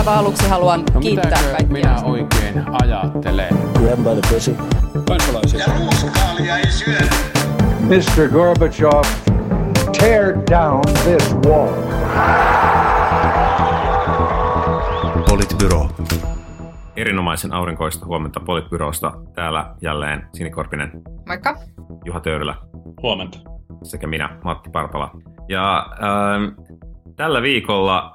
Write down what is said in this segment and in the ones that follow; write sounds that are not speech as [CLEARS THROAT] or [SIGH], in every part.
aivan aluksi haluan No kiittää kaikkia. minä oikein ajattelen? Grab by the pussy. kansalaisia. Ja ruuskaalia ei syödä. Mr. Gorbachev, tear down this wall. Politbyro. Erinomaisen aurinkoista huomenta Politbyrosta. Täällä jälleen Sinikorpinen, Moikka. Juha Töyrylä Huomenta. sekä minä, Matti Parpala. Ja ähm, tällä viikolla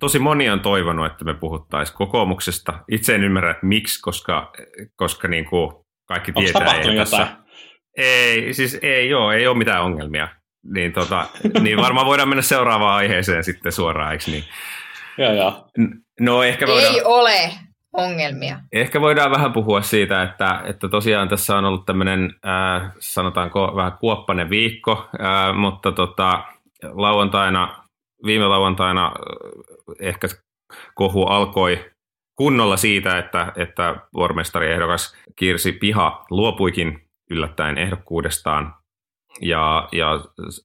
tosi moni on toivonut, että me puhuttaisiin kokoomuksesta. Itse en ymmärrä, että miksi, koska, koska niin kuin kaikki Onko tietää. eihän jotain? Ei, siis ei joo, ei ole mitään ongelmia. Niin, tota, niin varmaan voidaan mennä seuraavaan aiheeseen sitten suoraan, eikö niin? Joo, joo. No ehkä voidaan... Ei ole ongelmia. Ehkä voidaan vähän puhua siitä, että, että tosiaan tässä on ollut tämmöinen, äh, sanotaanko vähän kuoppainen viikko, äh, mutta tota, lauantaina, viime lauantaina äh, ehkä kohu alkoi kunnolla siitä, että, että pormestariehdokas Kirsi Piha luopuikin yllättäen ehdokkuudestaan. Ja, ja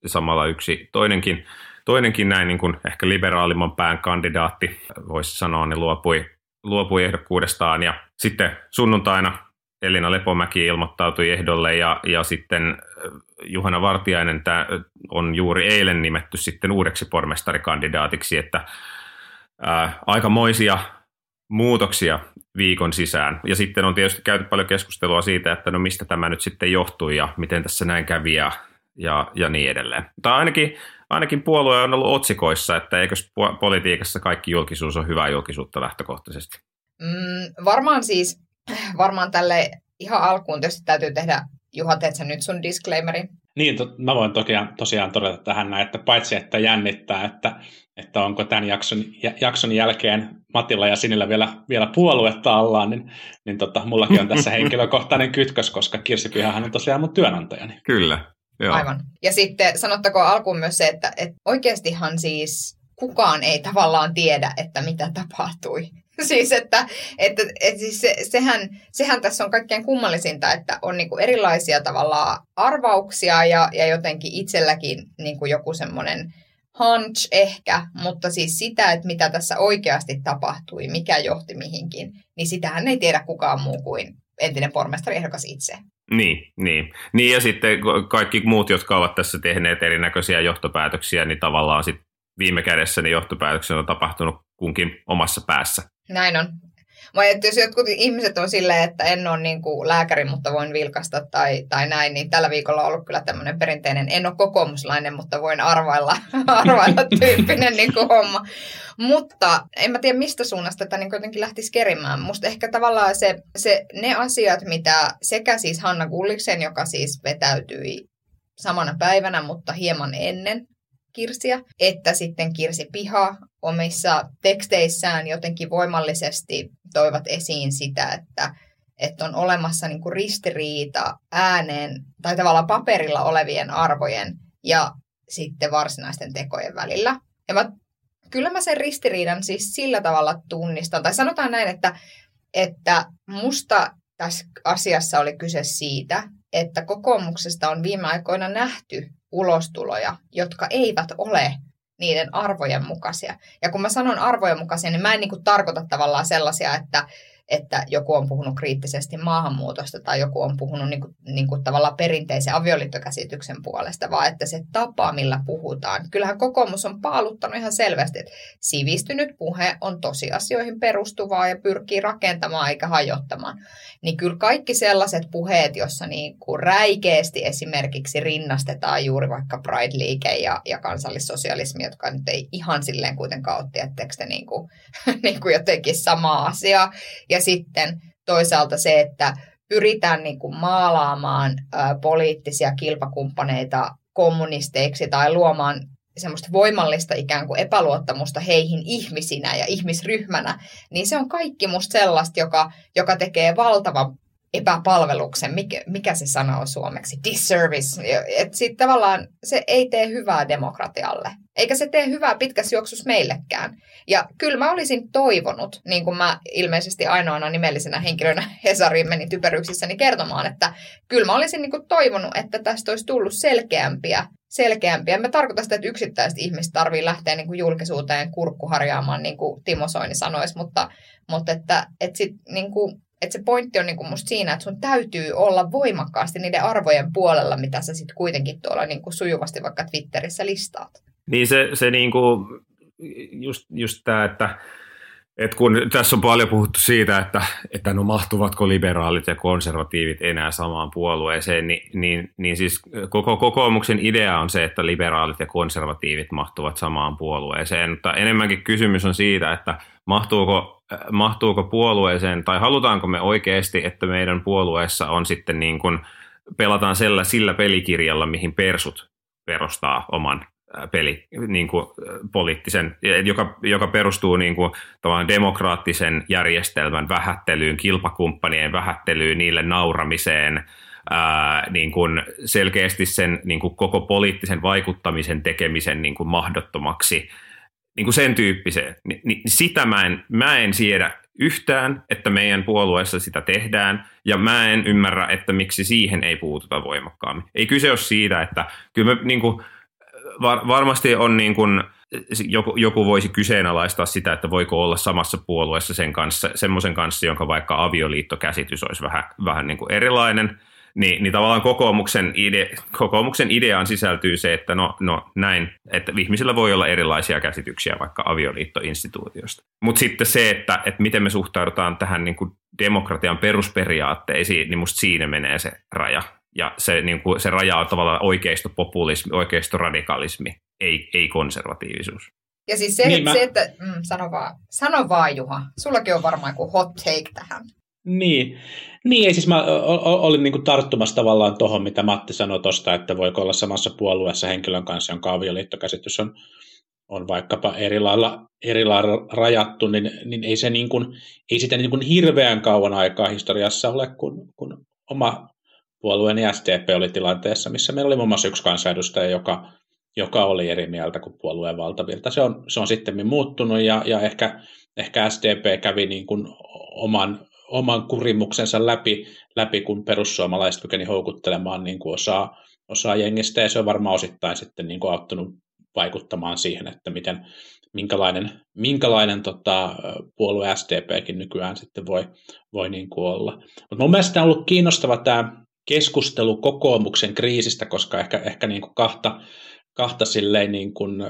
samalla yksi toinenkin, toinenkin näin niin kuin ehkä liberaalimman pään kandidaatti, voisi sanoa, niin luopui, luopui ehdokkuudestaan. Ja sitten sunnuntaina Elina Lepomäki ilmoittautui ehdolle ja, ja sitten äh, Juhana Vartiainen tämä on juuri eilen nimetty sitten uudeksi pormestarikandidaatiksi, että ää, aikamoisia muutoksia viikon sisään. Ja sitten on tietysti käyty paljon keskustelua siitä, että no mistä tämä nyt sitten johtui ja miten tässä näin kävi ja, ja, ja niin edelleen. Tai ainakin, ainakin puolue on ollut otsikoissa, että eikös po- politiikassa kaikki julkisuus on hyvää julkisuutta lähtökohtaisesti. Mm, varmaan siis, varmaan tälle ihan alkuun tietysti täytyy tehdä, Juha, teet sä nyt sun disclaimeri? Niin, to, mä voin tosiaan, tosiaan todeta tähän näin, että paitsi että jännittää, että, että onko tämän jakson, jakson jälkeen Matilla ja Sinillä vielä, vielä puoluetta allaan, niin, niin tota, mullakin on tässä [LAUGHS] henkilökohtainen kytkös, koska Kirsi Pyhähän on tosiaan mun työnantajani. Kyllä. Joo. Aivan. Ja sitten sanottakoon alkuun myös se, että, että oikeastihan siis kukaan ei tavallaan tiedä, että mitä tapahtui. [LAUGHS] Siis, että, että, että siis se, sehän, sehän tässä on kaikkein kummallisinta, että on niinku erilaisia tavallaan arvauksia ja, ja jotenkin itselläkin niinku joku semmoinen hunch ehkä, mutta siis sitä, että mitä tässä oikeasti tapahtui, mikä johti mihinkin, niin sitähän ei tiedä kukaan muu kuin entinen pormestariehdokas itse. Niin, niin. niin, ja sitten kaikki muut, jotka ovat tässä tehneet erinäköisiä johtopäätöksiä, niin tavallaan sit viime kädessä ne johtopäätökset on tapahtunut kunkin omassa päässä. Näin on. Vai että jos jotkut ihmiset on silleen, että en ole niin kuin lääkäri, mutta voin vilkasta tai, tai näin, niin tällä viikolla on ollut kyllä tämmöinen perinteinen, en ole kokoomuslainen, mutta voin arvailla, [LAUGHS] arvailla tyyppinen niin kuin homma. Mutta en mä tiedä mistä suunnasta tätä niin jotenkin lähtisi kerimään. Musta ehkä tavallaan se, se, ne asiat, mitä sekä siis Hanna Gulliksen, joka siis vetäytyi samana päivänä, mutta hieman ennen Kirsiä, että sitten Kirsi Piha omissa teksteissään jotenkin voimallisesti toivat esiin sitä, että, että on olemassa niin kuin ristiriita ääneen tai tavallaan paperilla olevien arvojen ja sitten varsinaisten tekojen välillä. Ja mä, kyllä mä sen ristiriidan siis sillä tavalla tunnistan, tai sanotaan näin, että, että musta tässä asiassa oli kyse siitä, että kokoomuksesta on viime aikoina nähty ulostuloja, jotka eivät ole niiden arvojen mukaisia. Ja kun mä sanon arvojen mukaisia, niin mä en niin kuin tarkoita tavallaan sellaisia, että, että joku on puhunut kriittisesti maahanmuutosta tai joku on puhunut niin kuin, niin kuin tavallaan perinteisen avioliittokäsityksen puolesta, vaan että se tapa, millä puhutaan. Kyllähän kokoomus on paaluttanut ihan selvästi, että sivistynyt puhe on tosiasioihin perustuvaa ja pyrkii rakentamaan eikä hajottamaan. Niin kyllä kaikki sellaiset puheet, jossa niin kuin räikeästi esimerkiksi rinnastetaan juuri vaikka Pride-liike ja, ja kansallissosialismi, jotka nyt ei ihan silleen kuitenkaan ole, tiettekö te niin kuin, [LAUGHS] niin kuin jotenkin sama asia. Ja sitten toisaalta se, että pyritään niin kuin maalaamaan ä, poliittisia kilpakumppaneita kommunisteiksi tai luomaan semmoista voimallista ikään kuin epäluottamusta heihin ihmisinä ja ihmisryhmänä, niin se on kaikki musta sellaista, joka, joka tekee valtavan epäpalveluksen, mikä, mikä se sana on suomeksi, disservice. Että sitten tavallaan se ei tee hyvää demokratialle, eikä se tee hyvää pitkässä juoksussa meillekään. Ja kyllä mä olisin toivonut, niin kuin mä ilmeisesti ainoana nimellisenä henkilönä [LAUGHS] Hesariin menin typeryksissäni kertomaan, että kyllä mä olisin niin kuin toivonut, että tästä olisi tullut selkeämpiä selkeämpiä. Mä tarkoitan sitä, että yksittäiset ihmiset tarvii lähteä niin kuin julkisuuteen kurkkuharjaamaan, niin kuin Timo Soini sanoisi, mutta, mutta että, että, sit, niin kuin, että se pointti on niin kuin musta siinä, että sun täytyy olla voimakkaasti niiden arvojen puolella, mitä sä sitten kuitenkin tuolla niin kuin sujuvasti vaikka Twitterissä listaat. Niin se, se niin kuin, just, just tämä, että et kun tässä on paljon puhuttu siitä, että, että no mahtuvatko liberaalit ja konservatiivit enää samaan puolueeseen, niin, niin, niin siis koko kokoomuksen idea on se, että liberaalit ja konservatiivit mahtuvat samaan puolueeseen, mutta enemmänkin kysymys on siitä, että mahtuuko, mahtuuko puolueeseen tai halutaanko me oikeasti, että meidän puolueessa on sitten niin kuin, pelataan sillä, sillä pelikirjalla, mihin persut perustaa oman peli, niin kuin, poliittisen, joka, joka perustuu niin kuin, demokraattisen järjestelmän vähättelyyn, kilpakumppanien vähättelyyn, niille nauramiseen, ää, niin kuin selkeästi sen niin kuin koko poliittisen vaikuttamisen tekemisen niin kuin mahdottomaksi, niin kuin sen tyyppiseen. Ni, niin sitä mä en, mä en siedä yhtään, että meidän puolueessa sitä tehdään, ja mä en ymmärrä, että miksi siihen ei puututa voimakkaammin. Ei kyse ole siitä, että kyllä me niin kuin, var, varmasti on niin kuin, joku, joku voisi kyseenalaistaa sitä, että voiko olla samassa puolueessa sen kanssa, semmoisen kanssa, jonka vaikka avioliittokäsitys olisi vähän, vähän niin kuin erilainen, niin, niin tavallaan kokoomuksen, ide, kokoomuksen ideaan sisältyy se, että no, no näin, että ihmisillä voi olla erilaisia käsityksiä vaikka avioliittoinstituutiosta. Mutta sitten se, että, että miten me suhtaudutaan tähän niin kuin demokratian perusperiaatteisiin, niin musta siinä menee se raja ja se, niin kuin, se raja on tavallaan oikeistopopulismi, oikeistoradikalismi, ei, ei konservatiivisuus. Ja siis se, niin mä... se että, mm, sano, vaan, sano vaan Juha, sullakin on varmaan joku hot take tähän. Niin, niin siis mä olin niin kuin tarttumassa tavallaan tuohon, mitä Matti sanoi tuosta, että voiko olla samassa puolueessa henkilön kanssa, jonka avioliittokäsitys on, on vaikkapa eri lailla, eri lailla rajattu, niin, niin ei, se niin kuin, ei sitä niin kuin hirveän kauan aikaa historiassa ole, kun, kun oma puolueen SDP oli tilanteessa, missä meillä oli muun muassa yksi kansanedustaja, joka, joka oli eri mieltä kuin puolueen valtavirta. Se on, se on sitten muuttunut ja, ja ehkä, ehkä SDP kävi niin kuin oman, oman kurimuksensa läpi, läpi, kun perussuomalaiset kykeni houkuttelemaan niin kuin osaa, osaa jengistä ja se on varmaan osittain sitten niin kuin auttanut vaikuttamaan siihen, että miten, minkälainen, minkälainen tota, puolue SDPkin nykyään sitten voi, voi niin kuin olla. Mutta mun mielestä on ollut kiinnostava tämä keskustelu kokoomuksen kriisistä, koska ehkä, ehkä niin kuin kahta, kahta silleen niin kuin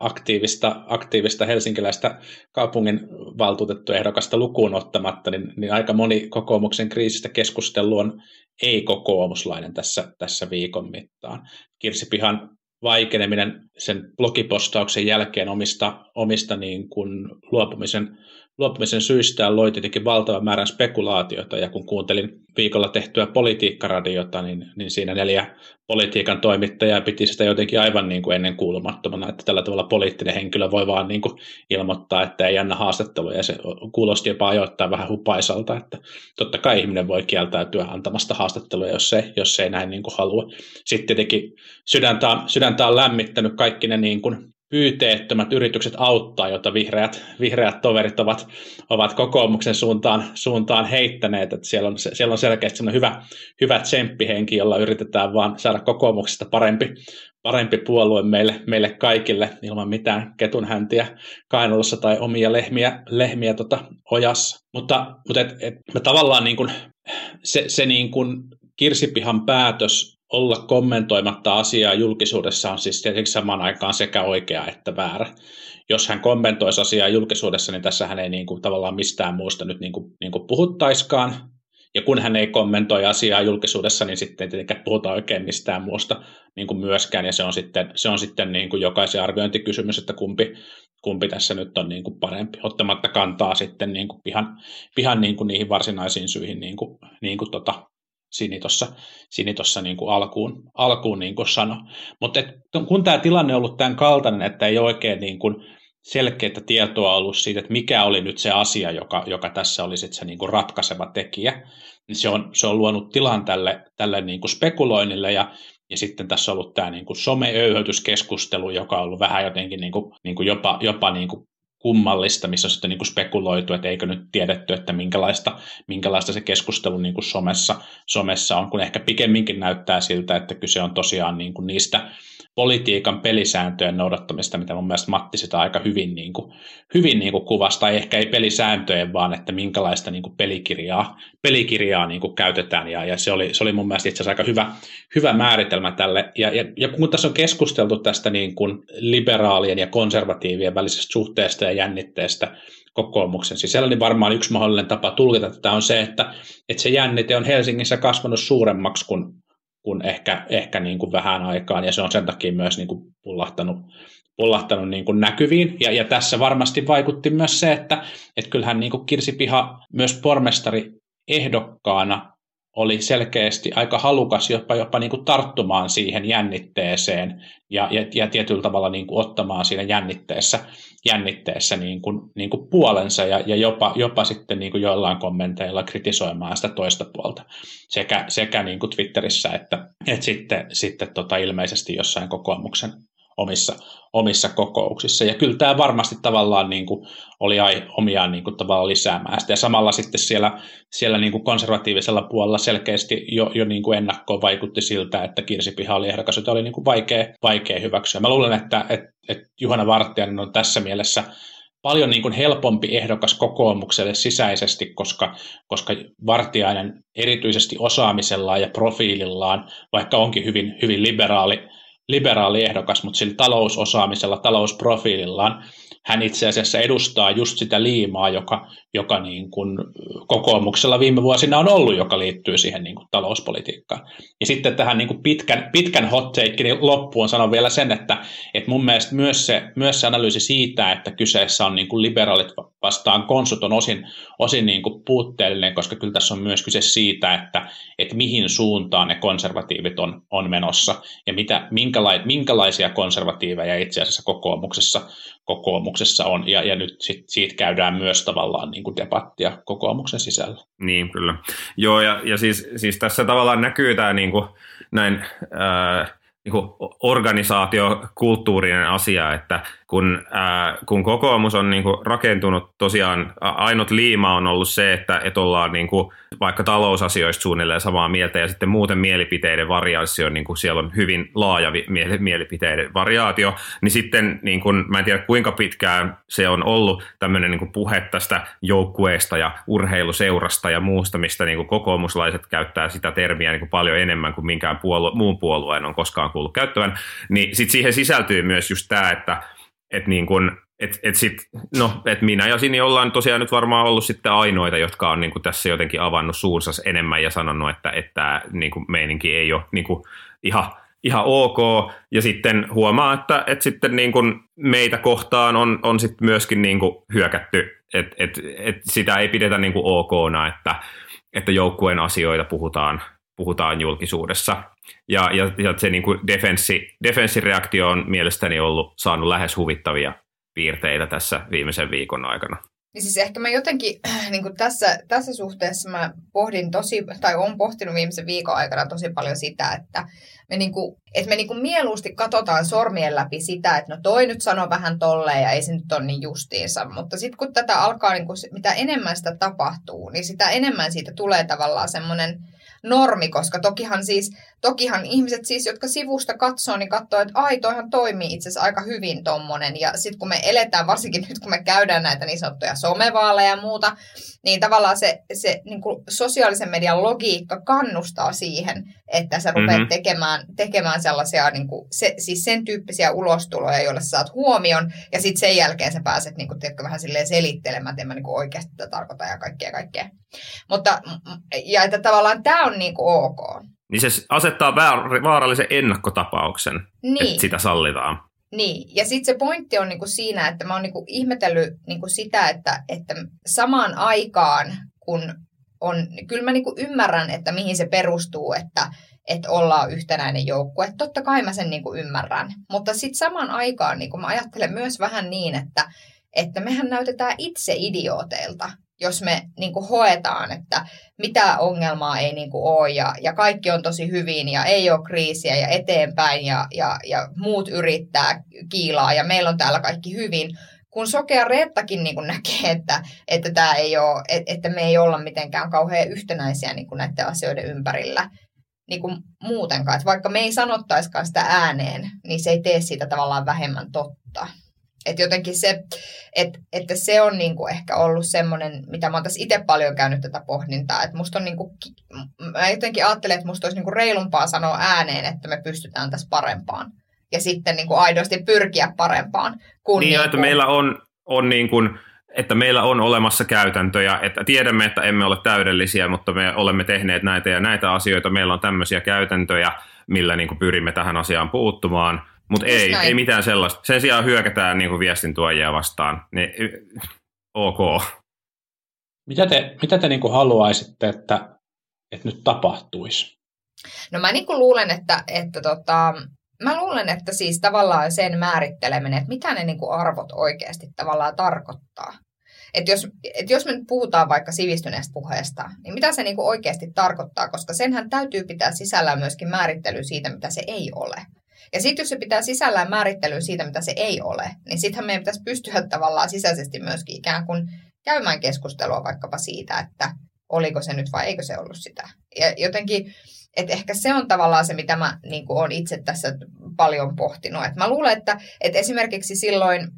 aktiivista, aktiivista helsinkiläistä kaupungin valtuutettuehdokasta lukuun ottamatta, niin, niin aika moni kokoomuksen kriisistä keskustelu on ei-kokoomuslainen tässä, tässä viikon mittaan. Kirsipihan vaikeneminen sen blogipostauksen jälkeen omista, omista niin kuin luopumisen luopumisen syistä loi tietenkin valtavan määrän spekulaatiota, ja kun kuuntelin viikolla tehtyä politiikkaradiota, niin, niin siinä neljä politiikan toimittajaa piti sitä jotenkin aivan niin kuin ennen kuulumattomana, että tällä tavalla poliittinen henkilö voi vaan niin kuin ilmoittaa, että ei anna haastatteluja, ja se kuulosti jopa ajoittaa vähän hupaisalta, että totta kai ihminen voi kieltäytyä antamasta haastatteluja, jos se, jos ei näin niin kuin halua. Sitten tietenkin sydäntä on, sydäntä on lämmittänyt kaikki ne niin kuin pyyteettömät yritykset auttaa, joita vihreät, vihreät toverit ovat, ovat kokoomuksen suuntaan, suuntaan heittäneet. Että siellä, on, siellä on selkeästi hyvä, hyvä tsemppihenki, jolla yritetään vaan saada kokoomuksesta parempi, parempi puolue meille, meille kaikille ilman mitään ketunhäntiä kainalossa tai omia lehmiä, lehmiä tota ojassa. Mutta, mutta et, et, me tavallaan niin kuin, se, se niin kuin Kirsipihan päätös olla kommentoimatta asiaa julkisuudessa on siis tietenkin samaan aikaan sekä oikea että väärä. Jos hän kommentoisi asiaa julkisuudessa, niin tässä hän ei niin kuin, tavallaan mistään muusta nyt niin kuin, niin kuin puhuttaiskaan. Ja kun hän ei kommentoi asiaa julkisuudessa, niin sitten ei tietenkään puhuta oikein mistään muusta niin kuin myöskään. Ja se on sitten, se on sitten niin kuin jokaisen arviointikysymys, että kumpi, kumpi tässä nyt on niin kuin parempi, ottamatta kantaa sitten niin kuin pihan, pihan niin kuin niihin varsinaisiin syihin, niin kuin, niin kuin tota, Sini tuossa Sini niin kuin alkuun, alkuun niin kuin sanoi. Mutta kun tämä tilanne on ollut tämän kaltainen, että ei oikein niin kuin selkeää tietoa ollut siitä, että mikä oli nyt se asia, joka, joka tässä oli se niin kuin ratkaiseva tekijä, niin se on, se on luonut tilan tälle, tälle niin kuin spekuloinnille ja ja sitten tässä on ollut tämä niin kuin some-öyhötyskeskustelu, joka on ollut vähän jotenkin niin kuin, niin kuin jopa, jopa niin kuin kummallista, missä on sitten niin kuin spekuloitu, että eikö nyt tiedetty, että minkälaista, minkälaista se keskustelu niin kuin somessa, somessa on, kun ehkä pikemminkin näyttää siltä, että kyse on tosiaan niin kuin niistä, politiikan pelisääntöjen noudattamista, mitä mun mielestä Matti sitä aika hyvin, niin kuin, hyvin niin kuin kuvasi, tai ehkä ei pelisääntöjen, vaan että minkälaista niin kuin pelikirjaa, pelikirjaa niin kuin käytetään, ja, ja se, oli, se oli mun mielestä itse asiassa aika hyvä, hyvä määritelmä tälle, ja, ja, ja kun tässä on keskusteltu tästä niin kuin liberaalien ja konservatiivien välisestä suhteesta ja jännitteestä, kokoomuksen sisällä, niin varmaan yksi mahdollinen tapa tulkita tätä on se, että, että se jännite on Helsingissä kasvanut suuremmaksi kuin, kuin ehkä, ehkä niin kuin vähän aikaan, ja se on sen takia myös niin kuin pullahtanut, pullahtanut niin kuin näkyviin. Ja, ja tässä varmasti vaikutti myös se, että, että kyllähän niin kuin Kirsi Piha myös pormestari ehdokkaana oli selkeästi aika halukas jopa, jopa niin kuin tarttumaan siihen jännitteeseen ja, ja, ja tietyllä tavalla niin kuin ottamaan siinä jännitteessä, jännitteessä niin kuin, niin kuin puolensa ja, ja jopa, jopa sitten niin kuin joillain kommenteilla kritisoimaan sitä toista puolta. Sekä, sekä niin kuin Twitterissä että, että sitten, sitten tota ilmeisesti jossain kokoomuksen omissa, omissa kokouksissa. Ja kyllä tämä varmasti tavallaan niin kuin oli omiaan niin kuin tavallaan lisäämään sitä. Ja samalla sitten siellä, siellä niin kuin konservatiivisella puolella selkeästi jo, jo niin kuin ennakkoon vaikutti siltä, että Kirsi Piha oli ehdokas, jota oli niin kuin vaikea, vaikea hyväksyä. Mä luulen, että, että, että Juhana Vartijainen on tässä mielessä paljon niin kuin helpompi ehdokas kokoomukselle sisäisesti, koska, koska Vartiainen erityisesti osaamisellaan ja profiilillaan, vaikka onkin hyvin, hyvin liberaali, liberaali ehdokas, mutta sillä talousosaamisella, talousprofiilillaan hän itse asiassa edustaa just sitä liimaa, joka, joka niin kuin kokoomuksella viime vuosina on ollut, joka liittyy siihen niin kuin talouspolitiikkaan. Ja sitten tähän niin kuin pitkän, pitkän hot niin loppuun sanon vielä sen, että, että mun mielestä myös se, myös se analyysi siitä, että kyseessä on niin kuin liberaalit vastaan konsut on osin, osin niin kuin puutteellinen, koska kyllä tässä on myös kyse siitä, että, että mihin suuntaan ne konservatiivit on, on menossa ja mitä, minkälai, minkälaisia konservatiiveja itse asiassa kokoomuksessa, kokoomuksessa on. Ja, ja nyt sit, siitä käydään myös tavallaan niin kuin debattia kokoomuksen sisällä. Niin, kyllä. Joo, ja, ja siis, siis tässä tavallaan näkyy tämä niin kuin, näin... Ää, niin kuin organisaatiokulttuurinen asia, että kun, ää, kun kokoomus on niin kuin rakentunut tosiaan, ainut liima on ollut se, että et ollaan niin kuin vaikka talousasioista suunnilleen samaa mieltä ja sitten muuten mielipiteiden variaatio, niin siellä on hyvin laaja mielipiteiden variaatio, niin sitten niin kuin, mä en tiedä kuinka pitkään se on ollut tämmöinen niin puhe tästä joukkueesta ja urheiluseurasta ja muusta, mistä niin kokoomuslaiset käyttää sitä termiä niin paljon enemmän kuin minkään puolue, muun puolueen on koskaan kuullut käyttävän, niin sitten siihen sisältyy myös just tämä, että et niin kun, et, et sit, no, et minä ja Sini ollaan tosiaan nyt varmaan ollut sitten ainoita, jotka on niin kuin tässä jotenkin avannut suunsa enemmän ja sanonut, että, että niin kuin meininki ei ole niin kuin ihan, ihan ok. Ja sitten huomaa, että, että sitten niin kuin meitä kohtaan on, on sitten myöskin niin kuin hyökätty, että et, et sitä ei pidetä niin kuin että, että joukkueen asioita puhutaan, puhutaan julkisuudessa. Ja, ja, ja se niin kuin defenssi, defenssireaktio on mielestäni ollut saanut lähes huvittavia piirteitä tässä viimeisen viikon aikana. Niin siis ehkä mä jotenkin niin kuin tässä, tässä suhteessa mä pohdin tosi, tai on pohtinut viimeisen viikon aikana tosi paljon sitä, että me, niin kuin, että me niin kuin mieluusti katsotaan sormien läpi sitä, että no toi nyt sanoo vähän tolleen ja ei se nyt ole niin justiinsa. Mutta sitten kun tätä alkaa, niin kuin, mitä enemmän sitä tapahtuu, niin sitä enemmän siitä tulee tavallaan semmoinen normi, koska tokihan siis, tokihan ihmiset siis, jotka sivusta katsoo, niin katsoo, että ai, toihan toimii itse asiassa aika hyvin tommonen. Ja sitten kun me eletään, varsinkin [LAUGHS] nyt kun me käydään näitä niin sanottuja somevaaleja ja muuta, niin tavallaan se, se niin kuin sosiaalisen median logiikka kannustaa siihen, että sä rupeat mm-hmm. tekemään, tekemään sellaisia, niin kuin, se, siis sen tyyppisiä ulostuloja, joilla sä saat huomion, ja sitten sen jälkeen sä pääset niin kuin, tiedätkö, vähän silleen selittelemään, että en mä niin kuin oikeasti tätä tarkoita ja kaikkea kaikkea. Mutta, ja että tavallaan tämä on niin kuin ok. Niin se asettaa vaarallisen ennakkotapauksen, niin. että sitä sallitaan. Niin, ja sitten se pointti on niinku siinä, että mä oon niinku ihmetellyt niinku sitä, että, että samaan aikaan, kun on, kyllä mä niinku ymmärrän, että mihin se perustuu, että, että ollaan yhtenäinen joukkue. Totta kai mä sen niinku ymmärrän, mutta sitten samaan aikaan niinku mä ajattelen myös vähän niin, että, että mehän näytetään itse idiooteilta, jos me niin kuin hoetaan, että mitä ongelmaa ei niin kuin ole ja, ja kaikki on tosi hyvin ja ei ole kriisiä ja eteenpäin ja, ja, ja muut yrittää kiilaa ja meillä on täällä kaikki hyvin, kun sokea Reettakin niin kuin näkee, että, että, tämä ei ole, että me ei olla mitenkään kauhean yhtenäisiä niin kuin näiden asioiden ympärillä, niin kuin muutenkaan. Että vaikka me ei sanottaisikaan sitä ääneen, niin se ei tee siitä tavallaan vähemmän totta. Et jotenkin se, et, että se on niinku ehkä ollut semmoinen, mitä mä oon tässä itse paljon käynyt tätä pohdintaa. Että musta on niinku, mä jotenkin ajattelen, että musta olisi niinku reilumpaa sanoa ääneen, että me pystytään tässä parempaan. Ja sitten niinku aidosti pyrkiä parempaan. Kun Niin, niinku, että meillä on, on niin kuin, että meillä on olemassa käytäntöjä, että tiedämme, että emme ole täydellisiä, mutta me olemme tehneet näitä ja näitä asioita, meillä on tämmöisiä käytäntöjä, millä niin kuin pyrimme tähän asiaan puuttumaan, mutta ei, näin. ei mitään sellaista. Sen sijaan hyökätään niin kuin viestintuojia vastaan. Niin, ok. Mitä te, mitä te niin kuin haluaisitte, että, että nyt tapahtuisi? No mä niinku luulen, että, että tota, mä luulen, että siis tavallaan sen määritteleminen, että mitä ne niinku arvot oikeasti tavallaan tarkoittaa. Et jos, et jos me nyt puhutaan vaikka sivistyneestä puheesta, niin mitä se niinku oikeasti tarkoittaa, koska senhän täytyy pitää sisällään myöskin määrittely siitä, mitä se ei ole. Ja sitten jos se pitää sisällään määrittelyä siitä, mitä se ei ole, niin sittenhän meidän pitäisi pystyä [LAUGHS] tavallaan sisäisesti myöskin ikään kuin käymään keskustelua vaikkapa siitä, että oliko se nyt vai eikö se ollut sitä. Ja jotenkin, että ehkä se on tavallaan se, mitä mä niin olen itse tässä paljon pohtinut. Et mä luulen, että, että esimerkiksi silloin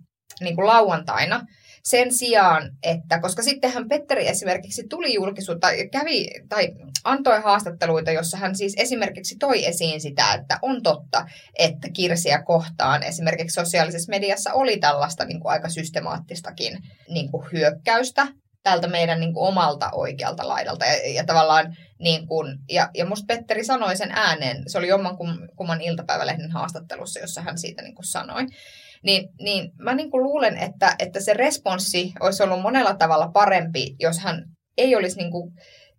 niin lauantaina sen sijaan, että koska sittenhän Petteri esimerkiksi tuli julkisuutta, kävi tai antoi haastatteluita, jossa hän siis esimerkiksi toi esiin sitä, että on totta, että Kirsiä kohtaan esimerkiksi sosiaalisessa mediassa oli tällaista niin kuin aika systemaattistakin niin kuin hyökkäystä tältä meidän niin kuin omalta oikealta laidalta. Ja, ja tavallaan, niin kuin, ja, ja musta Petteri sanoi sen ääneen, se oli jomman kum- kumman iltapäivälehden haastattelussa, jossa hän siitä niin sanoi. Niin, niin mä niin luulen, että, että se responssi olisi ollut monella tavalla parempi, jos hän ei olisi niin kuin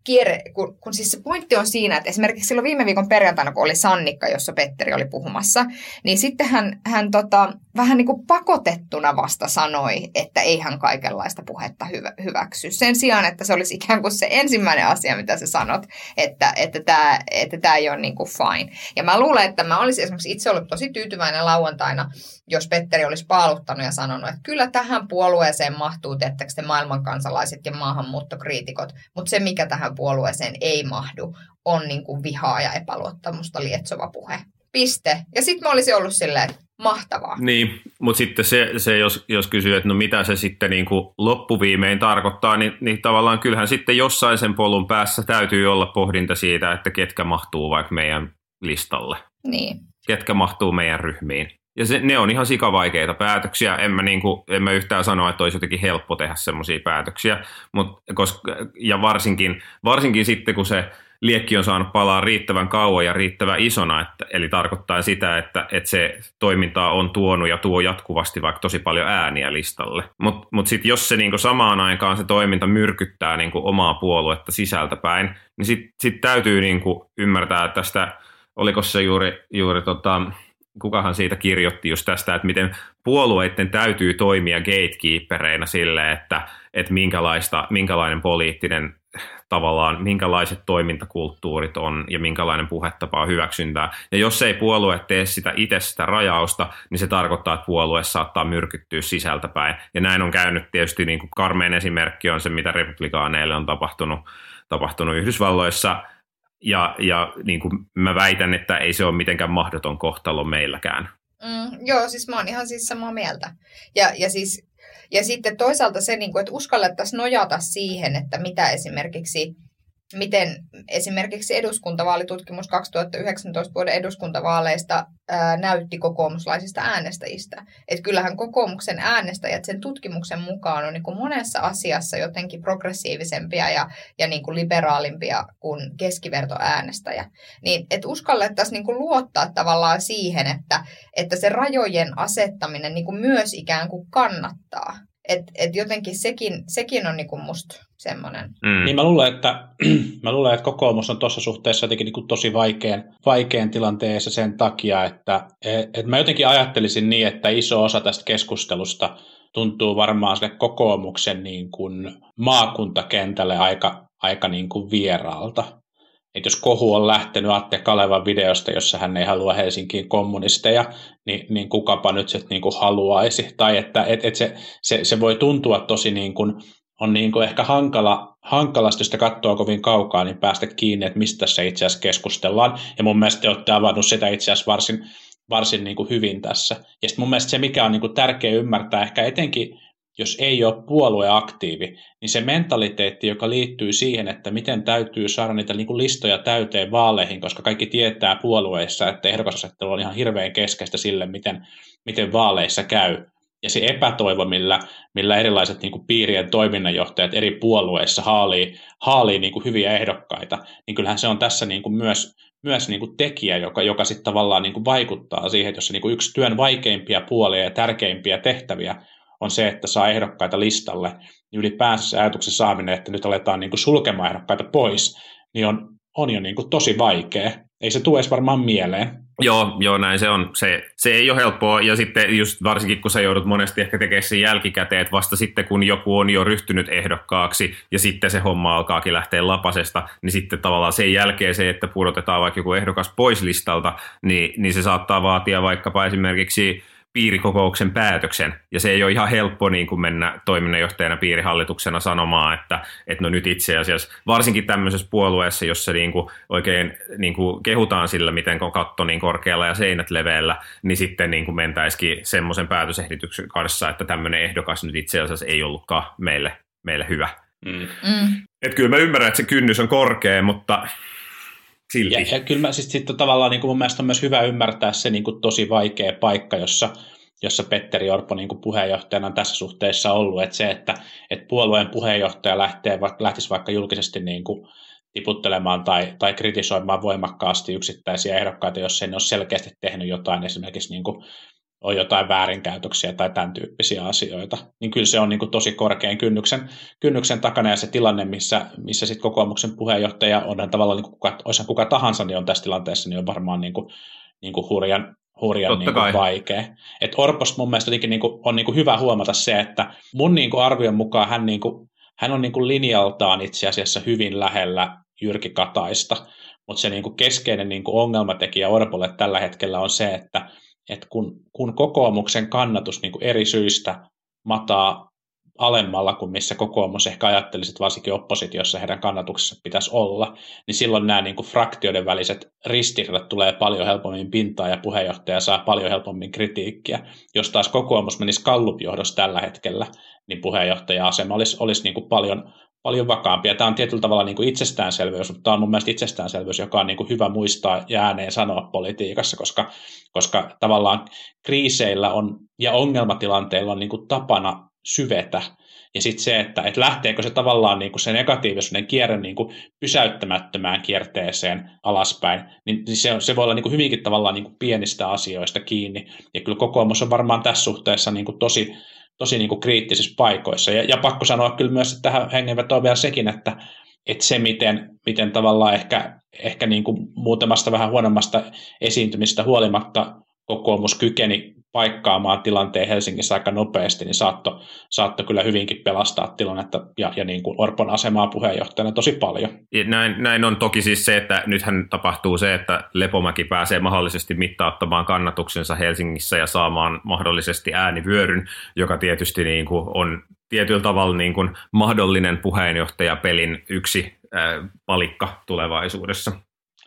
kierre, kun, kun siis se pointti on siinä, että esimerkiksi silloin viime viikon perjantaina, kun oli Sannikka, jossa Petteri oli puhumassa, niin sitten hän, hän tota, vähän niin kuin pakotettuna vasta sanoi, että ei hän kaikenlaista puhetta hyvä, hyväksy. Sen sijaan, että se olisi ikään kuin se ensimmäinen asia, mitä sä sanot, että, että tämä että tämä ei ole niin kuin fine. Ja mä luulen, että mä olisin esimerkiksi itse ollut tosi tyytyväinen lauantaina, jos Petteri olisi paaluttanut ja sanonut, että kyllä tähän puolueeseen mahtuu, teettekö te maailmankansalaiset ja maahanmuuttokriitikot, mutta se, mikä tähän puolueeseen ei mahdu, on niin kuin vihaa ja epäluottamusta lietsova puhe. Piste. Ja sitten mä olisin ollut silleen, että mahtavaa. Niin, mutta sitten se, se jos, jos kysyy, että no mitä se sitten niin kuin loppuviimein tarkoittaa, niin, niin tavallaan kyllähän sitten jossain sen polun päässä täytyy olla pohdinta siitä, että ketkä mahtuu vaikka meidän listalle, Niin. ketkä mahtuu meidän ryhmiin. Ja se, ne on ihan sikavaikeita päätöksiä. En mä, niinku, en mä yhtään sano, että olisi jotenkin helppo tehdä semmoisia päätöksiä. Mut, koska, ja varsinkin, varsinkin sitten, kun se liekki on saanut palaa riittävän kauan ja riittävän isona, että, eli tarkoittaa sitä, että, että se toiminta on tuonut ja tuo jatkuvasti vaikka tosi paljon ääniä listalle. Mutta mut sitten jos se niinku samaan aikaan se toiminta myrkyttää niinku omaa puoluetta sisältäpäin, niin sitten sit täytyy niinku ymmärtää tästä, oliko se juuri, juuri tota, kukahan siitä kirjoitti just tästä, että miten puolueiden täytyy toimia gatekeepereina sille, että, että minkälaista, minkälainen poliittinen tavallaan, minkälaiset toimintakulttuurit on ja minkälainen puhetapa on hyväksyntää. Ja jos ei puolue tee sitä itse sitä rajausta, niin se tarkoittaa, että puolue saattaa myrkyttyä sisältäpäin. Ja näin on käynyt tietysti, niin kuin karmeen esimerkki on se, mitä republikaaneille on tapahtunut, tapahtunut Yhdysvalloissa. Ja, ja niin kuin mä väitän, että ei se ole mitenkään mahdoton kohtalo meilläkään. Mm, joo, siis mä oon ihan siis samaa mieltä. Ja, ja, siis, ja sitten toisaalta se, niin kuin, että uskallettaisiin nojata siihen, että mitä esimerkiksi, miten esimerkiksi eduskuntavaalitutkimus 2019 vuoden eduskuntavaaleista näytti kokoomuslaisista äänestäjistä. Että kyllähän kokoomuksen äänestäjät sen tutkimuksen mukaan on niin kuin monessa asiassa jotenkin progressiivisempia ja, ja niin kuin liberaalimpia kuin keskivertoäänestäjä. Niin, että uskallettaisiin niin kuin luottaa tavallaan siihen, että, että se rajojen asettaminen niin kuin myös ikään kuin kannattaa. Että et jotenkin sekin, sekin on niin kuin musta semmoinen. Mm. Niin mä luulen, että, [CLEARS THROAT] mä luulen, että kokoomus on tuossa suhteessa jotenkin niin kuin tosi vaikean, vaikean tilanteessa sen takia, että et mä jotenkin ajattelisin niin, että iso osa tästä keskustelusta tuntuu varmaan sille kokoomuksen niin kuin maakuntakentälle aika, aika niin kuin vieraalta. Et jos kohu on lähtenyt Atte Kalevan videosta, jossa hän ei halua Helsinkiin kommunisteja, niin, niin kukapa nyt se niin kuin haluaisi. Tai että et, et se, se, se voi tuntua tosi niin kuin on niin kuin ehkä hankala, hankalasti, sitä katsoo kovin kaukaa, niin päästä kiinni, että mistä se itse asiassa keskustellaan. Ja mun mielestä te olette avannut sitä itse asiassa varsin, varsin niin kuin hyvin tässä. Ja sitten mun mielestä se, mikä on niin kuin tärkeä ymmärtää, ehkä etenkin jos ei ole puolueaktiivi, niin se mentaliteetti, joka liittyy siihen, että miten täytyy saada niitä niin kuin listoja täyteen vaaleihin, koska kaikki tietää puolueissa, että ehdokasasettelu on ihan hirveän keskeistä sille, miten, miten vaaleissa käy. Ja se epätoivo, millä, millä erilaiset niin kuin piirien toiminnanjohtajat eri puolueissa haalii, haalii niin kuin hyviä ehdokkaita, niin kyllähän se on tässä niin kuin myös, myös niin kuin tekijä, joka, joka sitten tavallaan niin kuin vaikuttaa siihen, että jos se niin kuin yksi työn vaikeimpia puolia ja tärkeimpiä tehtäviä on se, että saa ehdokkaita listalle, niin ylipäänsä se ajatuksen saaminen, että nyt aletaan niin kuin sulkemaan ehdokkaita pois, niin on, on jo niin kuin tosi vaikea. Ei se tule edes varmaan mieleen. Joo, joo, näin se on. Se, se ei ole helppoa, ja sitten just varsinkin kun sä joudut monesti ehkä tekemään sen jälkikäteen, että vasta sitten kun joku on jo ryhtynyt ehdokkaaksi, ja sitten se homma alkaakin lähteä lapasesta, niin sitten tavallaan sen jälkeen se, että pudotetaan vaikka joku ehdokas pois listalta, niin, niin se saattaa vaatia vaikkapa esimerkiksi piirikokouksen päätöksen, ja se ei ole ihan helppo niin kuin mennä toiminnanjohtajana piirihallituksena sanomaan, että, että no nyt itse asiassa, varsinkin tämmöisessä puolueessa, jossa niin kuin oikein niin kuin kehutaan sillä, miten on katto niin korkealla ja seinät leveällä, niin sitten niin kuin mentäisikin semmoisen päätösehdityksen kanssa, että tämmöinen ehdokas nyt itse asiassa ei ollutkaan meille, meille hyvä. Mm. Mm. Et kyllä mä ymmärrän, että se kynnys on korkea, mutta silti. Ja, ja kyllä mä siis sitten tavallaan niin kuin mun mielestä on myös hyvä ymmärtää se niin kuin tosi vaikea paikka, jossa, jossa Petteri Orpo niin kuin puheenjohtajana on tässä suhteessa ollut, että se, että, että puolueen puheenjohtaja lähtee, lähtisi vaikka julkisesti niin kuin tiputtelemaan tai, tai kritisoimaan voimakkaasti yksittäisiä ehdokkaita, jos ei ne ole selkeästi tehnyt jotain esimerkiksi niin kuin on jotain väärinkäytöksiä tai tämän tyyppisiä asioita, niin kyllä se on niin kuin tosi korkean kynnyksen, kynnyksen takana ja se tilanne, missä, missä sitten kokoomuksen puheenjohtaja on tavallaan, niin kuin kuka, kuka tahansa, niin on tässä tilanteessa, niin on varmaan niin kuin, niin kuin hurjan, hurjan niin kuin vaikea. Et Orposta mun mielestä niin kuin, on niin kuin hyvä huomata se, että mun niin kuin arvion mukaan hän, niin kuin, hän on niin kuin linjaltaan itse asiassa hyvin lähellä Jyrki Kataista, mutta se niin kuin keskeinen niin kuin ongelmatekijä Orpolle tällä hetkellä on se, että että kun, kun kokoomuksen kannatus niin kuin eri syistä mataa alemmalla kuin missä kokoomus ehkä ajattelisi, että varsinkin oppositiossa heidän kannatuksessa pitäisi olla, niin silloin nämä niin kuin fraktioiden väliset ristiriidat tulee paljon helpommin pintaan ja puheenjohtaja saa paljon helpommin kritiikkiä. Jos taas kokoomus menisi kallupjohdossa tällä hetkellä, niin puheenjohtaja-asema olisi, olisi niin kuin paljon, paljon vakaampia. Tämä on tietyllä tavalla niin kuin itsestäänselvyys, mutta tämä on mun mielestä itsestäänselvyys, joka on niin kuin hyvä muistaa ja ääneen sanoa politiikassa, koska, koska tavallaan kriiseillä on ja ongelmatilanteilla on niin kuin tapana syvetä. Ja sitten se, että, että lähteekö se tavallaan niin kuin se negatiivisuuden kierre niin kuin pysäyttämättömään kierteeseen alaspäin, niin se, se voi olla niin kuin hyvinkin tavallaan niin kuin pienistä asioista kiinni. Ja kyllä kokoomus on varmaan tässä suhteessa niin kuin tosi, tosi niin kuin kriittisissä paikoissa. Ja, ja pakko sanoa kyllä myös, että tähän hengenvetoon vielä sekin, että, että se miten, miten tavallaan ehkä, ehkä niin kuin muutamasta vähän huonommasta esiintymistä huolimatta kokoomus kykeni paikkaamaan tilanteen Helsingissä aika nopeasti, niin saattoi saatto kyllä hyvinkin pelastaa tilannetta ja, ja niin kuin Orpon asemaa puheenjohtajana tosi paljon. Näin, näin on toki siis se, että nythän tapahtuu se, että Lepomäki pääsee mahdollisesti mittauttamaan kannatuksensa Helsingissä ja saamaan mahdollisesti äänivyöryn, joka tietysti niin kuin on tietyllä tavalla niin kuin mahdollinen puheenjohtajapelin yksi äh, palikka tulevaisuudessa.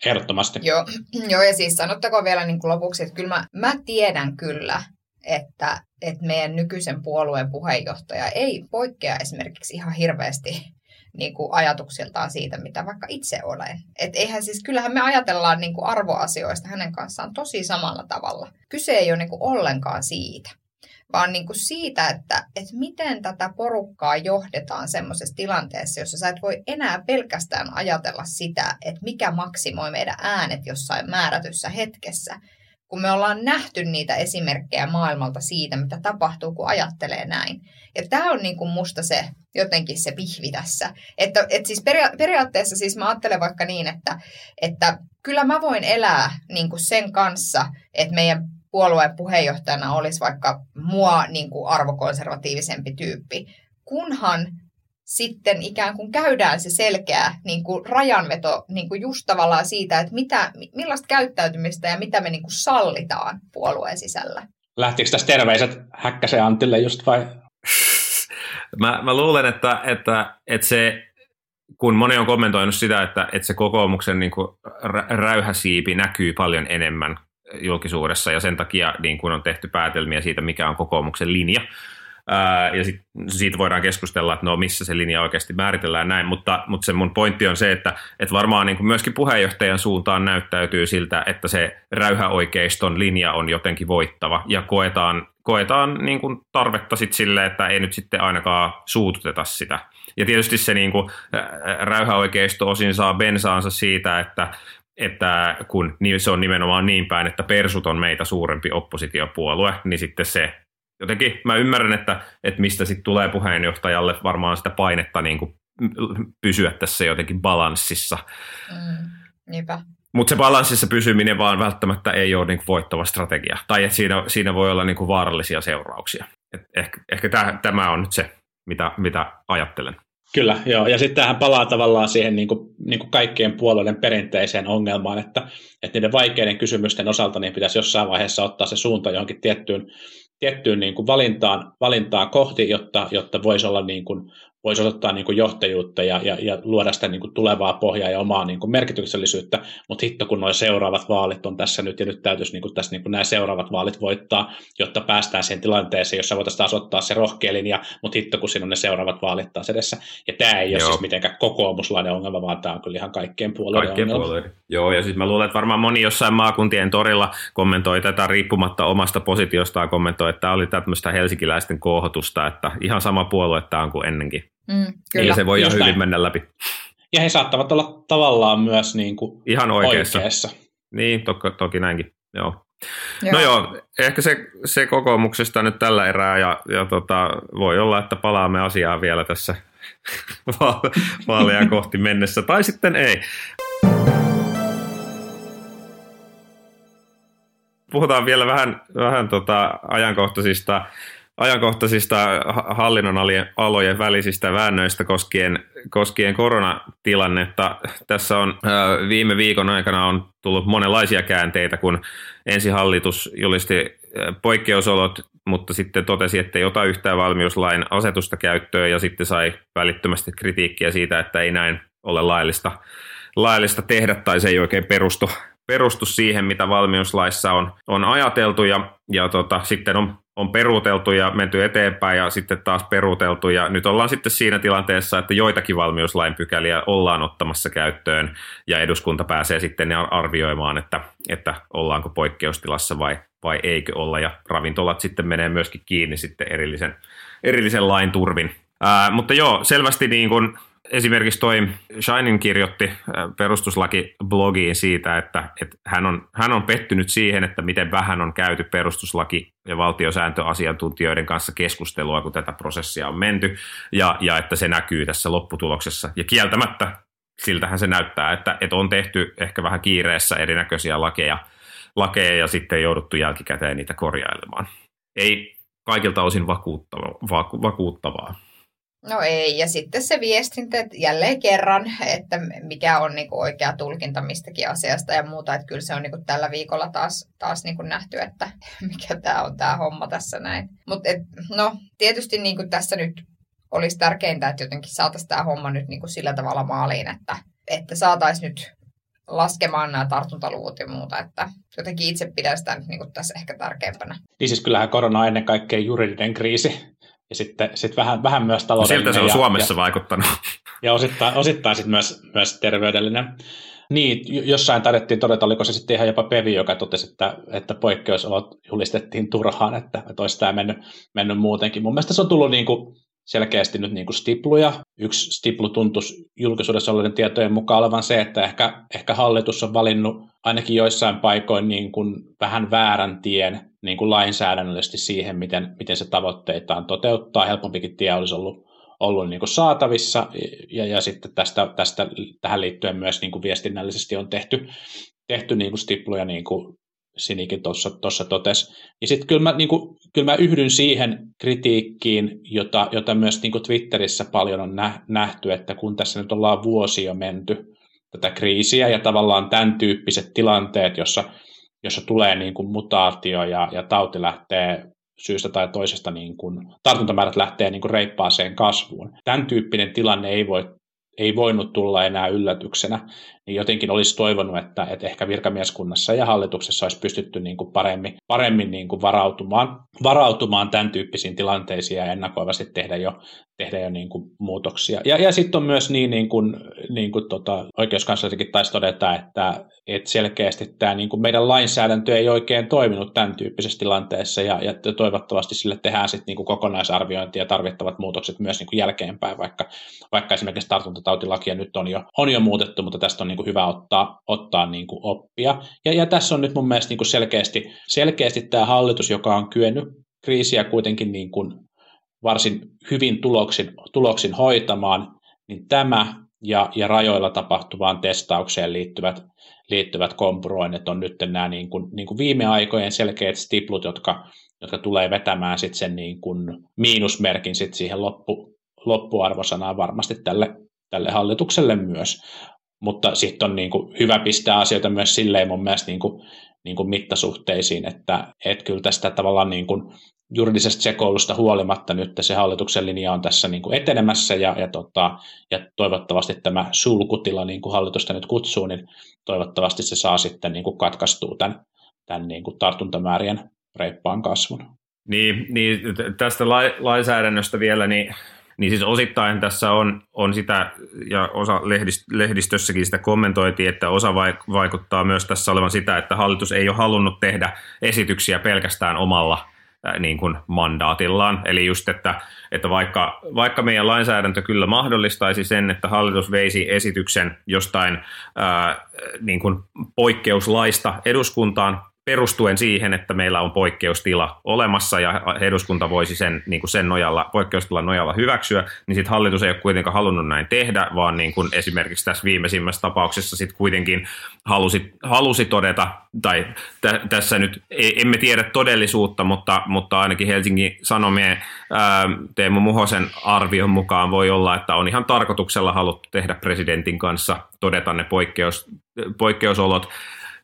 Ehdottomasti. Joo, [CLEARS THROAT] joo ja siis sanottakoon vielä niin kuin lopuksi, että kyllä mä, mä tiedän kyllä, että, että meidän nykyisen puolueen puheenjohtaja ei poikkea esimerkiksi ihan hirveästi [LAUGHS] niin kuin ajatuksiltaan siitä, mitä vaikka itse olen. Et eihän siis, kyllähän me ajatellaan niin kuin arvoasioista hänen kanssaan tosi samalla tavalla. Kyse ei ole niin kuin ollenkaan siitä vaan niin kuin siitä, että, että miten tätä porukkaa johdetaan semmoisessa tilanteessa, jossa sä et voi enää pelkästään ajatella sitä, että mikä maksimoi meidän äänet jossain määrätyssä hetkessä, kun me ollaan nähty niitä esimerkkejä maailmalta siitä, mitä tapahtuu, kun ajattelee näin. Ja tämä on niin kuin musta se jotenkin se pihvi tässä. Että, että siis peria- periaatteessa siis mä ajattelen vaikka niin, että, että kyllä mä voin elää niin kuin sen kanssa, että meidän puolueen puheenjohtajana olisi vaikka mua niin kuin arvokonservatiivisempi tyyppi, kunhan sitten ikään kuin käydään se selkeä niin kuin rajanveto niin kuin just tavallaan siitä, että mitä, millaista käyttäytymistä ja mitä me niin kuin sallitaan puolueen sisällä. Lähtikö tässä terveiset Häkkäsen Antille just vai? [LAUGHS] Mä, mä luulen, että, että, että se, kun moni on kommentoinut sitä, että, että se kokoomuksen niin kuin räyhäsiipi näkyy paljon enemmän julkisuudessa ja sen takia niin kuin on tehty päätelmiä siitä, mikä on kokoomuksen linja. Ja sit, siitä voidaan keskustella, että no missä se linja oikeasti määritellään näin, mutta, mutta se mun pointti on se, että, että varmaan niin kuin myöskin puheenjohtajan suuntaan näyttäytyy siltä, että se räyhäoikeiston linja on jotenkin voittava ja koetaan, koetaan niin kuin tarvetta sit sille, että ei nyt sitten ainakaan suututeta sitä. Ja tietysti se niin kuin, räyhäoikeisto osin saa bensaansa siitä, että, että kun se on nimenomaan niin päin, että persut on meitä suurempi oppositiopuolue, niin sitten se jotenkin mä ymmärrän, että, että mistä sitten tulee puheenjohtajalle varmaan sitä painetta niin kuin pysyä tässä jotenkin balanssissa. Mm, niinpä. Mutta se balanssissa pysyminen vaan välttämättä ei ole niin kuin voittava strategia. Tai että siinä, siinä voi olla niin kuin vaarallisia seurauksia. Et ehkä ehkä tämä, tämä on nyt se, mitä, mitä ajattelen. Kyllä, joo. Ja sitten tähän palaa tavallaan siihen niin kuin, niin kuin kaikkien puolueiden perinteiseen ongelmaan, että, että niiden vaikeiden kysymysten osalta niin pitäisi jossain vaiheessa ottaa se suunta johonkin tiettyyn tiettyyn niin kuin valintaan, valintaa kohti, jotta, jotta voisi olla niin kuin voisi osoittaa niin kuin johtajuutta ja, ja, ja luoda sitä niin kuin tulevaa pohjaa ja omaa niin kuin merkityksellisyyttä, mutta hitto kun nuo seuraavat vaalit on tässä nyt, ja nyt täytyisi niin kuin tässä niin kuin nämä seuraavat vaalit voittaa, jotta päästään siihen tilanteeseen, jossa voitaisiin taas ottaa se rohkea linja, mutta hitto kun siinä on ne seuraavat vaalit taas edessä. Ja tämä ei Joo. ole siis mitenkään kokoomuslainen ongelma, vaan tämä on kyllä ihan kaikkien puolueiden kaikkien ongelma. Puolueiden. Joo, ja siis mä luulen, että varmaan moni jossain maakuntien torilla kommentoi tätä riippumatta omasta positiostaan, kommentoi, että tämä oli tämmöistä helsinkiläisten kohotusta, että ihan sama puolue tämä on kuin ennenkin. Mm, kyllä. Eli se voi ihan hyvin mennä läpi. Ja he saattavat olla tavallaan myös niin kuin ihan oikeassa. oikeassa. Niin, to- toki näinkin. Joo. Joo. No joo, ehkä se, se kokoomuksesta nyt tällä erää ja, ja tota, voi olla, että palaamme asiaan vielä tässä [LAUGHS] vaaleja kohti mennessä, tai sitten ei. Puhutaan vielä vähän, vähän tota ajankohtaisista ajankohtaisista hallinnon alojen välisistä väännöistä koskien, koskien koronatilannetta. Tässä on viime viikon aikana on tullut monenlaisia käänteitä, kun ensi hallitus julisti poikkeusolot, mutta sitten totesi, että ei ota yhtään valmiuslain asetusta käyttöön ja sitten sai välittömästi kritiikkiä siitä, että ei näin ole laillista, laillista tehdä tai se ei oikein perustu, perustu siihen, mitä valmiuslaissa on, on ajateltu ja, ja tota, sitten on on peruuteltu ja menty eteenpäin ja sitten taas peruuteltu ja nyt ollaan sitten siinä tilanteessa, että joitakin valmiuslain pykäliä ollaan ottamassa käyttöön ja eduskunta pääsee sitten arvioimaan, että, että ollaanko poikkeustilassa vai, vai eikö olla ja ravintolat sitten menee myöskin kiinni sitten erillisen, erillisen lain turvin. Ää, mutta joo, selvästi niin kuin esimerkiksi toi Shining kirjoitti äh, perustuslaki-blogiin siitä, että, että hän, on, hän on pettynyt siihen, että miten vähän on käyty perustuslaki- ja valtiosääntöasiantuntijoiden kanssa keskustelua, kun tätä prosessia on menty, ja, ja että se näkyy tässä lopputuloksessa. Ja kieltämättä siltähän se näyttää, että, että on tehty ehkä vähän kiireessä erinäköisiä lakeja, lakeja ja sitten jouduttu jälkikäteen niitä korjailemaan. Ei kaikilta osin vakuuttavaa. vakuuttavaa. No ei, ja sitten se viestintä että jälleen kerran, että mikä on niinku oikea tulkinta mistäkin asiasta ja muuta, että kyllä se on niinku tällä viikolla taas, taas niinku nähty, että [LAUGHS] mikä tämä on tämä homma tässä näin. Mutta no, tietysti niinku tässä nyt olisi tärkeintä, että jotenkin saataisiin tämä homma nyt niinku sillä tavalla maaliin, että, että saataisiin nyt laskemaan nämä tartuntaluvut ja muuta, että jotenkin itse pidän sitä nyt niinku tässä ehkä tärkeimpänä. Niin siis kyllähän korona on ennen kaikkea juridinen kriisi, ja sitten sit vähän, vähän myös taloudellinen. No siltä se on ja, Suomessa ja, vaikuttanut. [LAUGHS] Ja osittain, osittain sitten myös, myös terveydellinen. Niin, jossain taidettiin todeta, oliko se sitten ihan jopa Pevi, joka totesi, että, että poikkeusolot julistettiin turhaan, että, että olisi tämä mennyt, mennyt muutenkin. Mun mielestä se on tullut niin kuin selkeästi nyt niin kuin stipluja. Yksi stiplu tuntuisi julkisuudessa olleiden tietojen mukaan olevan se, että ehkä, ehkä hallitus on valinnut ainakin joissain paikoin niin kuin vähän väärän tien niin kuin lainsäädännöllisesti siihen, miten, miten se tavoitteitaan toteuttaa. Helpompikin tie olisi ollut, ollut niin kuin saatavissa ja, ja sitten tästä, tästä, tähän liittyen myös niin kuin viestinnällisesti on tehty, tehty niin kuin stipluja niin kuin Sinikin tuossa totesi. Ja sitten kyllä mä, niin kuin, kyllä mä yhdyn siihen kritiikkiin, jota, jota myös niin kuin Twitterissä paljon on nähty, että kun tässä nyt ollaan vuosi jo menty tätä kriisiä ja tavallaan tämän tyyppiset tilanteet, jossa, jossa tulee niin kuin mutaatio ja, ja tauti lähtee syystä tai toisesta niin kuin, tartuntamäärät lähtee niin kuin reippaaseen kasvuun. Tämän tyyppinen tilanne ei voi ei voinut tulla enää yllätyksenä, niin jotenkin olisi toivonut, että, että ehkä virkamieskunnassa ja hallituksessa olisi pystytty niin kuin paremmin, paremmin niin kuin varautumaan, varautumaan tämän tyyppisiin tilanteisiin ja ennakoivasti tehdä jo, tehdä jo niin kuin muutoksia. Ja, ja sitten on myös niin, niin kuin, niin kuin tota, oikeuskanslerikin taisi todeta, että, että selkeästi tämä niin kuin meidän lainsäädäntö ei oikein toiminut tämän tyyppisessä tilanteessa ja, ja toivottavasti sille tehdään sitten niin kokonaisarviointi ja tarvittavat muutokset myös niin kuin jälkeenpäin, vaikka, vaikka esimerkiksi tartuntatautilakia nyt on jo, on jo muutettu, mutta tästä on niin kuin hyvä ottaa, ottaa niin kuin oppia. Ja, ja tässä on nyt mun mielestä niin kuin selkeästi, selkeästi tämä hallitus, joka on kyennyt kriisiä kuitenkin niin kuin varsin hyvin tuloksin, tuloksin hoitamaan, niin tämä ja, ja rajoilla tapahtuvaan testaukseen liittyvät, liittyvät kompuroinnit on nyt nämä niin kuin, niin kuin viime aikojen selkeät stiplut, jotka, jotka tulee vetämään sit sen niin kuin miinusmerkin sit siihen loppu, loppuarvosanaan varmasti tälle, tälle hallitukselle myös. Mutta sitten on niin kuin hyvä pistää asioita myös silleen mun mielestä niin kuin, niin kuin mittasuhteisiin, että et kyllä tästä tavallaan niin kuin juridisesta sekoilusta huolimatta nyt se hallituksen linja on tässä niin kuin etenemässä ja, ja, tota, ja toivottavasti tämä sulkutila, niin kuin hallitusta nyt kutsuu, niin toivottavasti se saa sitten niin kuin katkaistua tämän, tämän niin kuin tartuntamäärien reippaan kasvun. Niin, niin tästä lainsäädännöstä vielä, niin niin siis osittain tässä on, on sitä, ja osa lehdistössäkin sitä kommentoitiin, että osa vaikuttaa myös tässä olevan sitä, että hallitus ei ole halunnut tehdä esityksiä pelkästään omalla niin kuin mandaatillaan. Eli just, että, että vaikka, vaikka meidän lainsäädäntö kyllä mahdollistaisi sen, että hallitus veisi esityksen jostain ää, niin kuin poikkeuslaista eduskuntaan, perustuen siihen, että meillä on poikkeustila olemassa ja eduskunta voisi sen, niin kuin sen nojalla, poikkeustilan nojalla hyväksyä, niin sitten hallitus ei ole kuitenkaan halunnut näin tehdä, vaan niin kuin esimerkiksi tässä viimeisimmässä tapauksessa sitten kuitenkin halusi, halusi todeta, tai t- tässä nyt e, emme tiedä todellisuutta, mutta, mutta ainakin Helsingin Sanomien ää, Teemu Muhosen arvion mukaan voi olla, että on ihan tarkoituksella haluttu tehdä presidentin kanssa, todeta ne poikkeus, poikkeusolot,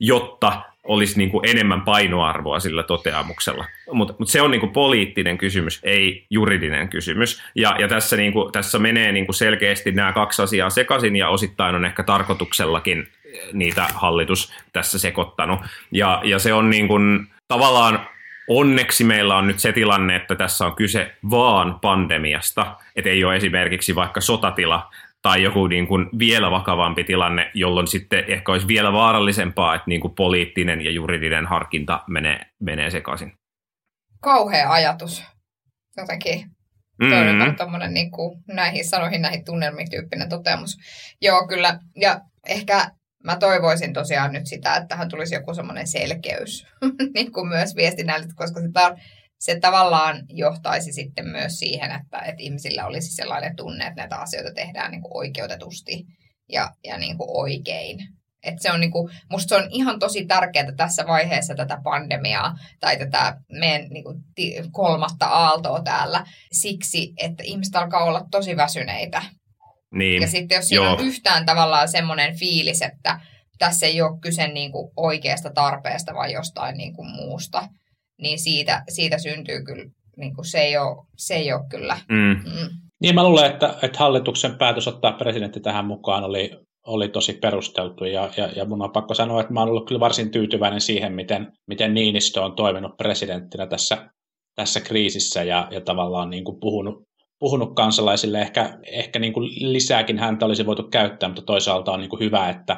jotta olisi niin kuin enemmän painoarvoa sillä toteamuksella. Mutta mut se on niin kuin poliittinen kysymys, ei juridinen kysymys. Ja, ja tässä, niin kuin, tässä menee niin kuin selkeästi nämä kaksi asiaa sekaisin ja osittain on ehkä tarkoituksellakin niitä hallitus tässä sekoittanut. Ja, ja se on niin kuin, tavallaan onneksi meillä on nyt se tilanne, että tässä on kyse vaan pandemiasta, että ei ole esimerkiksi vaikka sotatila tai joku niin kuin vielä vakavampi tilanne, jolloin sitten ehkä olisi vielä vaarallisempaa, että niin kuin poliittinen ja juridinen harkinta menee, menee sekaisin. Kauhea ajatus jotenkin. Mm-hmm. Tuommoinen niin kuin näihin sanoihin, näihin tunnelmiin tyyppinen toteamus. Joo, kyllä. Ja ehkä mä toivoisin tosiaan nyt sitä, että tähän tulisi joku semmoinen selkeys [LAUGHS] niin kuin myös viestinnällisesti, koska sitä on se tavallaan johtaisi sitten myös siihen, että, että ihmisillä olisi sellainen tunne, että näitä asioita tehdään niin kuin oikeutetusti ja, ja niin kuin oikein. Et se on niin kuin, musta se on ihan tosi tärkeää tässä vaiheessa tätä pandemiaa tai tätä meidän niin kuin, kolmatta aaltoa täällä siksi, että ihmiset alkaa olla tosi väsyneitä. Niin, ja sitten jos siinä joo. on yhtään tavallaan semmoinen fiilis, että tässä ei ole kyse niin kuin oikeasta tarpeesta vai jostain niin kuin muusta, niin siitä, siitä syntyy kyllä, niin kuin se, ei ole, se ei ole kyllä. Mm. Mm. Niin mä luulen, että, että hallituksen päätös ottaa presidentti tähän mukaan oli, oli tosi perusteltu ja, ja, ja mun on pakko sanoa, että mä oon ollut kyllä varsin tyytyväinen siihen, miten, miten Niinistö on toiminut presidenttinä tässä, tässä kriisissä ja, ja tavallaan niin kuin puhunut, puhunut kansalaisille. Ehkä, ehkä niin kuin lisääkin häntä olisi voitu käyttää, mutta toisaalta on niin kuin hyvä, että,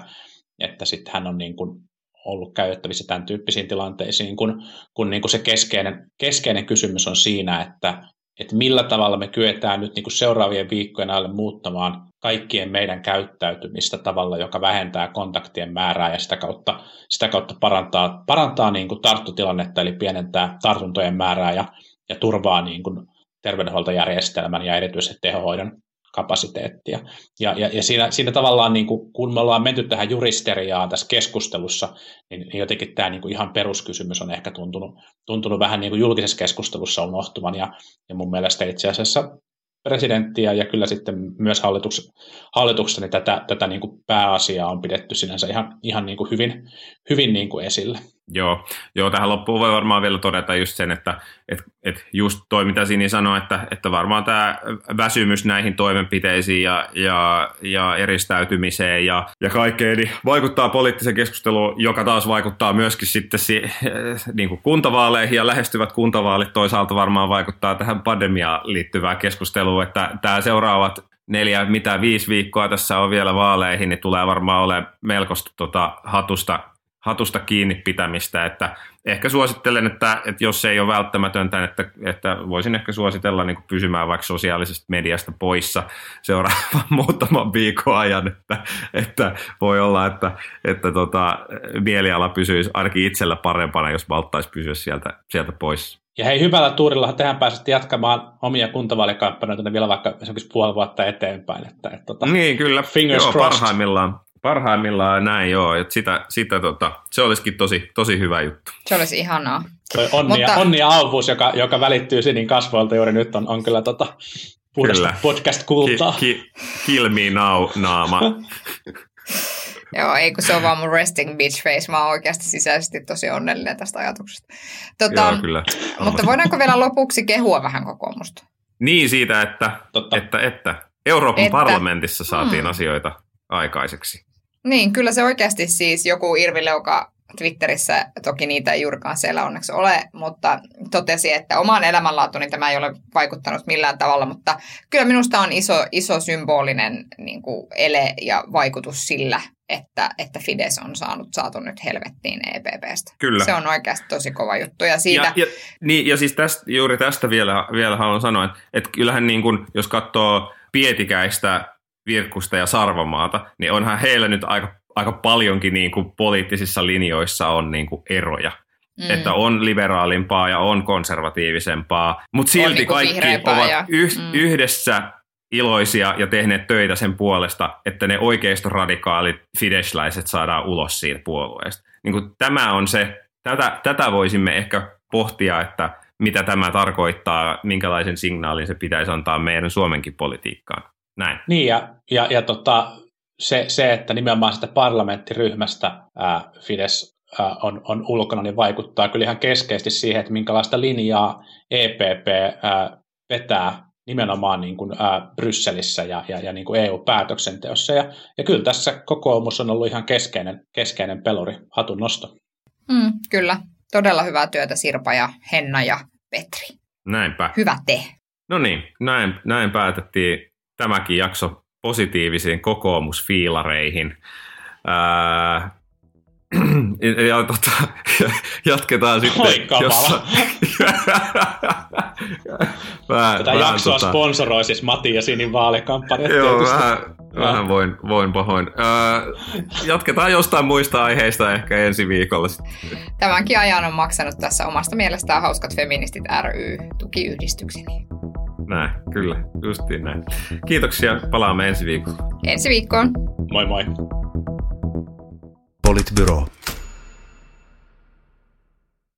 että sitten hän on niin kuin ollut käytettävissä tämän tyyppisiin tilanteisiin, kun, kun niin kuin se keskeinen, keskeinen kysymys on siinä, että, että millä tavalla me kyetään nyt niin kuin seuraavien viikkojen alle muuttamaan kaikkien meidän käyttäytymistä tavalla, joka vähentää kontaktien määrää ja sitä kautta, sitä kautta parantaa, parantaa niin kuin tarttutilannetta, eli pienentää tartuntojen määrää ja, ja turvaa niin kuin terveydenhuoltojärjestelmän ja erityisesti tehohoidon kapasiteettia. Ja, ja, ja siinä, siinä tavallaan, niin kuin, kun me ollaan menty tähän juristeriaan tässä keskustelussa, niin, niin jotenkin tämä niin kuin ihan peruskysymys on ehkä tuntunut, tuntunut vähän niin kuin julkisessa keskustelussa unohtuvan, ja, ja mun mielestä itse asiassa presidenttiä ja kyllä sitten myös hallituks, hallituksessa niin tätä, tätä niin kuin pääasiaa on pidetty sinänsä ihan, ihan niin kuin hyvin, hyvin niin kuin esillä. Joo, joo, tähän loppuun voi varmaan vielä todeta just sen, että et, et just toi mitä Sini sanoi, että, että varmaan tämä väsymys näihin toimenpiteisiin ja, ja, ja eristäytymiseen ja, ja kaikkeen niin vaikuttaa poliittiseen keskusteluun, joka taas vaikuttaa myöskin sitten si, [LAUGHS] niin kuin kuntavaaleihin ja lähestyvät kuntavaalit. Toisaalta varmaan vaikuttaa tähän pandemiaan liittyvään keskusteluun, että tämä seuraavat neljä, mitä viisi viikkoa tässä on vielä vaaleihin, niin tulee varmaan olemaan melkoista tota, hatusta hatusta kiinni pitämistä, että ehkä suosittelen, että, että jos se ei ole välttämätöntä, että, että voisin ehkä suositella niin kuin pysymään vaikka sosiaalisesta mediasta poissa seuraavan [LAUGHS] muutaman viikon ajan, että, että voi olla, että, että tota, mieliala pysyisi ainakin itsellä parempana, jos valtaisi pysyä sieltä, sieltä pois. Ja hei, hyvällä tuurilla tehän pääsette jatkamaan omia kuntavaalikampanjoita vielä vaikka esimerkiksi puoli vuotta eteenpäin. Että, että, tota, niin, kyllä. Fingers Joo, crossed. parhaimmillaan, parhaimmillaan näin joo, että sitä, sitä tota, se olisikin tosi, tosi hyvä juttu. Se olisi ihanaa. Toi onni, Mutta- ja, onni ja auvuus, joka, joka välittyy Sinin kasvoilta juuri nyt, on, on kyllä tota, puhdasta Kyllä. podcast-kultaa. Ki, ki, kill me now naama. [LAUGHS] Joo, ei kun se on vaan mun resting bitch face. Mä oon oikeasti sisäisesti tosi onnellinen tästä ajatuksesta. Tota, Joo, kyllä. mutta voidaanko vielä lopuksi kehua vähän kokoomusta? Niin siitä, että, Totta. että, että Euroopan Että- parlamentissa saatiin Hmm. asioita aikaiseksi. Niin, kyllä se oikeasti siis joku Irvi Leuka Twitterissä, toki niitä ei juurikaan siellä onneksi ole, mutta totesi, että omaan elämänlaatuuni tämä ei ole vaikuttanut millään tavalla, mutta kyllä minusta on iso, iso symbolinen niin kuin ele ja vaikutus sillä, että, että Fides on saanut saatu nyt helvettiin EPPstä. Kyllä. Se on oikeasti tosi kova juttu. Ja siitä, Ja, ja, niin, ja siis tästä, juuri tästä vielä, vielä haluan sanoa, että, että kyllähän niin kuin, jos katsoo Pietikäistä, Virkkusta ja Sarvamaata, niin onhan heillä nyt aika, aika paljonkin niin kuin poliittisissa linjoissa on niin kuin eroja. Mm. Että on liberaalimpaa ja on konservatiivisempaa, mutta silti niinku kaikki ovat ja- yh, mm. yhdessä iloisia ja tehneet töitä sen puolesta, että ne oikeistoradikaalit fidesläiset saadaan ulos siitä puolueesta. Niin kuin tämä on se, tätä, tätä voisimme ehkä pohtia, että mitä tämä tarkoittaa, minkälaisen signaalin se pitäisi antaa meidän Suomenkin politiikkaan. Näin. Niin, ja, ja, ja tota, se, se, että nimenomaan sitä parlamenttiryhmästä ää, Fides ää, on, on ulkona, niin vaikuttaa kyllä ihan keskeisesti siihen, että minkälaista linjaa EPP ää, vetää nimenomaan niin kuin, ää, Brysselissä ja, ja, ja niin kuin EU-päätöksenteossa. Ja, ja kyllä tässä kokoomus on ollut ihan keskeinen, keskeinen peluri, hatun nosto. mm, kyllä, todella hyvää työtä Sirpa ja Henna ja Petri. Näinpä. Hyvä te. No niin, näin, näin päätettiin tämäkin jakso positiivisiin kokoomusfiilareihin. Ää, [CLEARS THROAT] ja tota, [LAUGHS] jatketaan sitten. Oi kamala. [LAUGHS] vähän, Tätä vähän jaksoa tota- sponsoroi siis Mati ja Sinin vaalikampanjat Joo, tietysti. vähän, vähän voin, voin pahoin. Ää, jatketaan jostain muista aiheista ehkä ensi viikolla. sitten. Tämänkin ajan on maksanut tässä omasta mielestään Hauskat Feministit ry tukiyhdistykseni. Näin, kyllä, justiin näin. Kiitoksia, palaamme ensi viikolla. Ensi viikkoon. Moi moi. Politbyro.